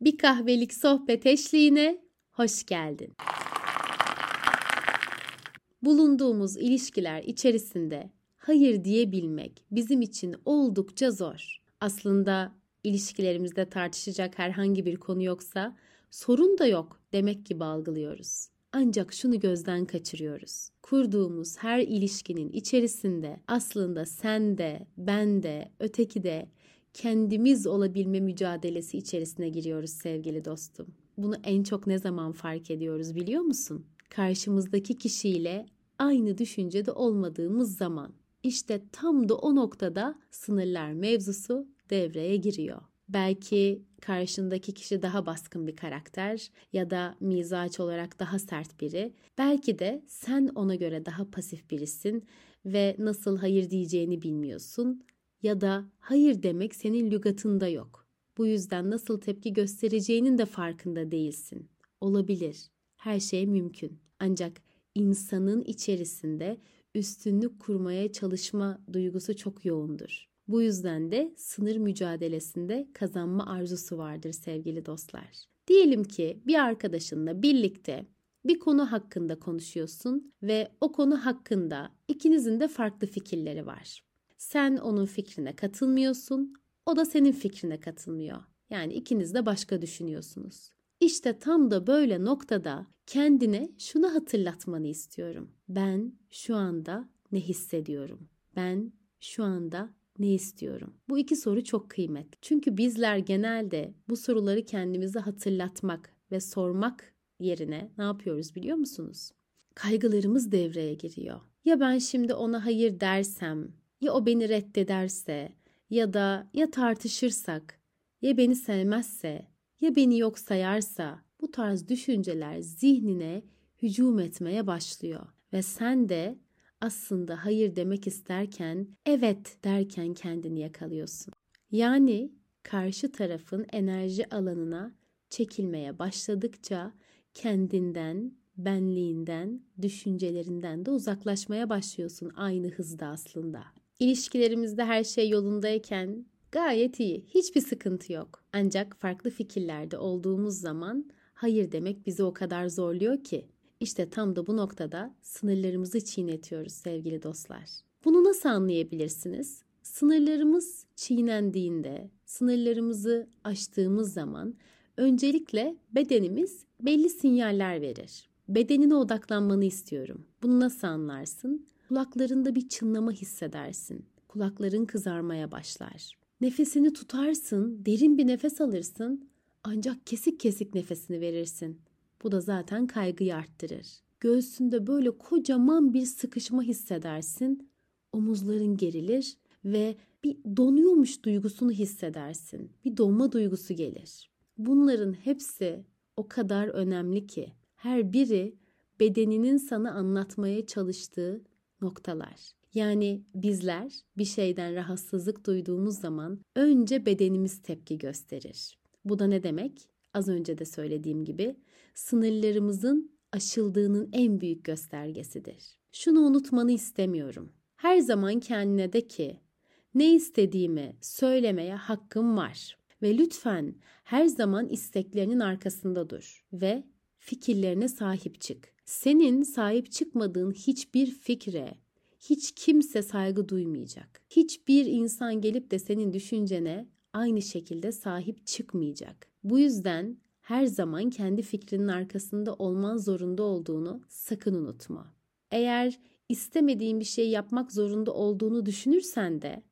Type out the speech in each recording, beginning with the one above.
Bir kahvelik sohbet eşliğine hoş geldin. Bulunduğumuz ilişkiler içerisinde hayır diyebilmek bizim için oldukça zor. Aslında ilişkilerimizde tartışacak herhangi bir konu yoksa sorun da yok demek gibi algılıyoruz. Ancak şunu gözden kaçırıyoruz. Kurduğumuz her ilişkinin içerisinde aslında sen de, ben de, öteki de kendimiz olabilme mücadelesi içerisine giriyoruz sevgili dostum. Bunu en çok ne zaman fark ediyoruz biliyor musun? Karşımızdaki kişiyle aynı düşüncede olmadığımız zaman. İşte tam da o noktada sınırlar mevzusu devreye giriyor. Belki karşındaki kişi daha baskın bir karakter ya da mizaç olarak daha sert biri. Belki de sen ona göre daha pasif birisin ve nasıl hayır diyeceğini bilmiyorsun ya da hayır demek senin lügatında yok. Bu yüzden nasıl tepki göstereceğinin de farkında değilsin. Olabilir. Her şey mümkün. Ancak insanın içerisinde üstünlük kurmaya çalışma duygusu çok yoğundur. Bu yüzden de sınır mücadelesinde kazanma arzusu vardır sevgili dostlar. Diyelim ki bir arkadaşınla birlikte bir konu hakkında konuşuyorsun ve o konu hakkında ikinizin de farklı fikirleri var. Sen onun fikrine katılmıyorsun, o da senin fikrine katılmıyor. Yani ikiniz de başka düşünüyorsunuz. İşte tam da böyle noktada kendine şunu hatırlatmanı istiyorum. Ben şu anda ne hissediyorum? Ben şu anda ne istiyorum? Bu iki soru çok kıymetli. Çünkü bizler genelde bu soruları kendimize hatırlatmak ve sormak yerine ne yapıyoruz biliyor musunuz? Kaygılarımız devreye giriyor. Ya ben şimdi ona hayır dersem, ya o beni reddederse ya da ya tartışırsak, ya beni sevmezse, ya beni yok sayarsa bu tarz düşünceler zihnine hücum etmeye başlıyor ve sen de aslında hayır demek isterken evet derken kendini yakalıyorsun. Yani karşı tarafın enerji alanına çekilmeye başladıkça kendinden, benliğinden, düşüncelerinden de uzaklaşmaya başlıyorsun aynı hızda aslında. İlişkilerimizde her şey yolundayken gayet iyi, hiçbir sıkıntı yok. Ancak farklı fikirlerde olduğumuz zaman hayır demek bizi o kadar zorluyor ki işte tam da bu noktada sınırlarımızı çiğnetiyoruz sevgili dostlar. Bunu nasıl anlayabilirsiniz? Sınırlarımız çiğnendiğinde, sınırlarımızı aştığımız zaman öncelikle bedenimiz belli sinyaller verir. Bedenine odaklanmanı istiyorum. Bunu nasıl anlarsın? Kulaklarında bir çınlama hissedersin. Kulakların kızarmaya başlar. Nefesini tutarsın, derin bir nefes alırsın ancak kesik kesik nefesini verirsin. Bu da zaten kaygıyı arttırır. Göğsünde böyle kocaman bir sıkışma hissedersin. Omuzların gerilir ve bir donuyormuş duygusunu hissedersin. Bir donma duygusu gelir. Bunların hepsi o kadar önemli ki her biri bedeninin sana anlatmaya çalıştığı noktalar. Yani bizler bir şeyden rahatsızlık duyduğumuz zaman önce bedenimiz tepki gösterir. Bu da ne demek? Az önce de söylediğim gibi sınırlarımızın aşıldığının en büyük göstergesidir. Şunu unutmanı istemiyorum. Her zaman kendine de ki ne istediğimi söylemeye hakkım var ve lütfen her zaman isteklerinin arkasında dur ve fikirlerine sahip çık. Senin sahip çıkmadığın hiçbir fikre hiç kimse saygı duymayacak. Hiçbir insan gelip de senin düşüncene aynı şekilde sahip çıkmayacak. Bu yüzden her zaman kendi fikrinin arkasında olman zorunda olduğunu sakın unutma. Eğer istemediğin bir şey yapmak zorunda olduğunu düşünürsen de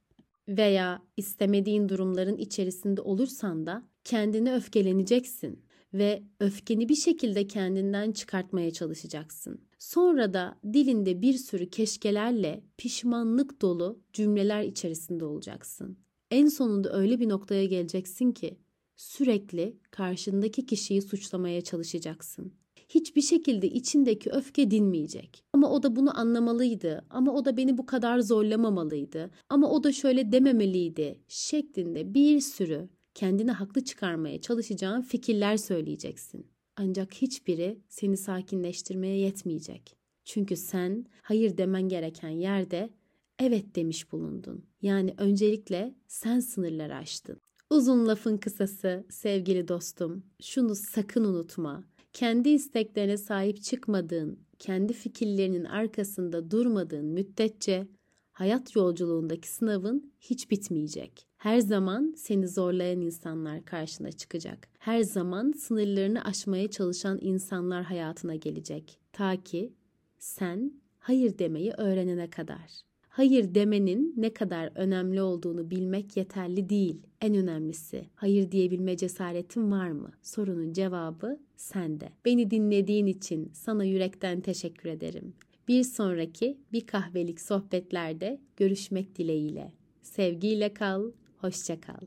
veya istemediğin durumların içerisinde olursan da kendine öfkeleneceksin ve öfkeni bir şekilde kendinden çıkartmaya çalışacaksın. Sonra da dilinde bir sürü keşkelerle pişmanlık dolu cümleler içerisinde olacaksın. En sonunda öyle bir noktaya geleceksin ki sürekli karşındaki kişiyi suçlamaya çalışacaksın. Hiçbir şekilde içindeki öfke dinmeyecek. Ama o da bunu anlamalıydı. Ama o da beni bu kadar zorlamamalıydı. Ama o da şöyle dememeliydi şeklinde bir sürü kendini haklı çıkarmaya çalışacağın fikirler söyleyeceksin. Ancak hiçbiri seni sakinleştirmeye yetmeyecek. Çünkü sen hayır demen gereken yerde evet demiş bulundun. Yani öncelikle sen sınırları aştın. Uzun lafın kısası sevgili dostum, şunu sakın unutma. Kendi isteklerine sahip çıkmadığın, kendi fikirlerinin arkasında durmadığın müddetçe hayat yolculuğundaki sınavın hiç bitmeyecek. Her zaman seni zorlayan insanlar karşına çıkacak. Her zaman sınırlarını aşmaya çalışan insanlar hayatına gelecek. Ta ki sen hayır demeyi öğrenene kadar. Hayır demenin ne kadar önemli olduğunu bilmek yeterli değil. En önemlisi hayır diyebilme cesaretin var mı? Sorunun cevabı sende. Beni dinlediğin için sana yürekten teşekkür ederim. Bir sonraki bir kahvelik sohbetlerde görüşmek dileğiyle. Sevgiyle kal, hoşça kal.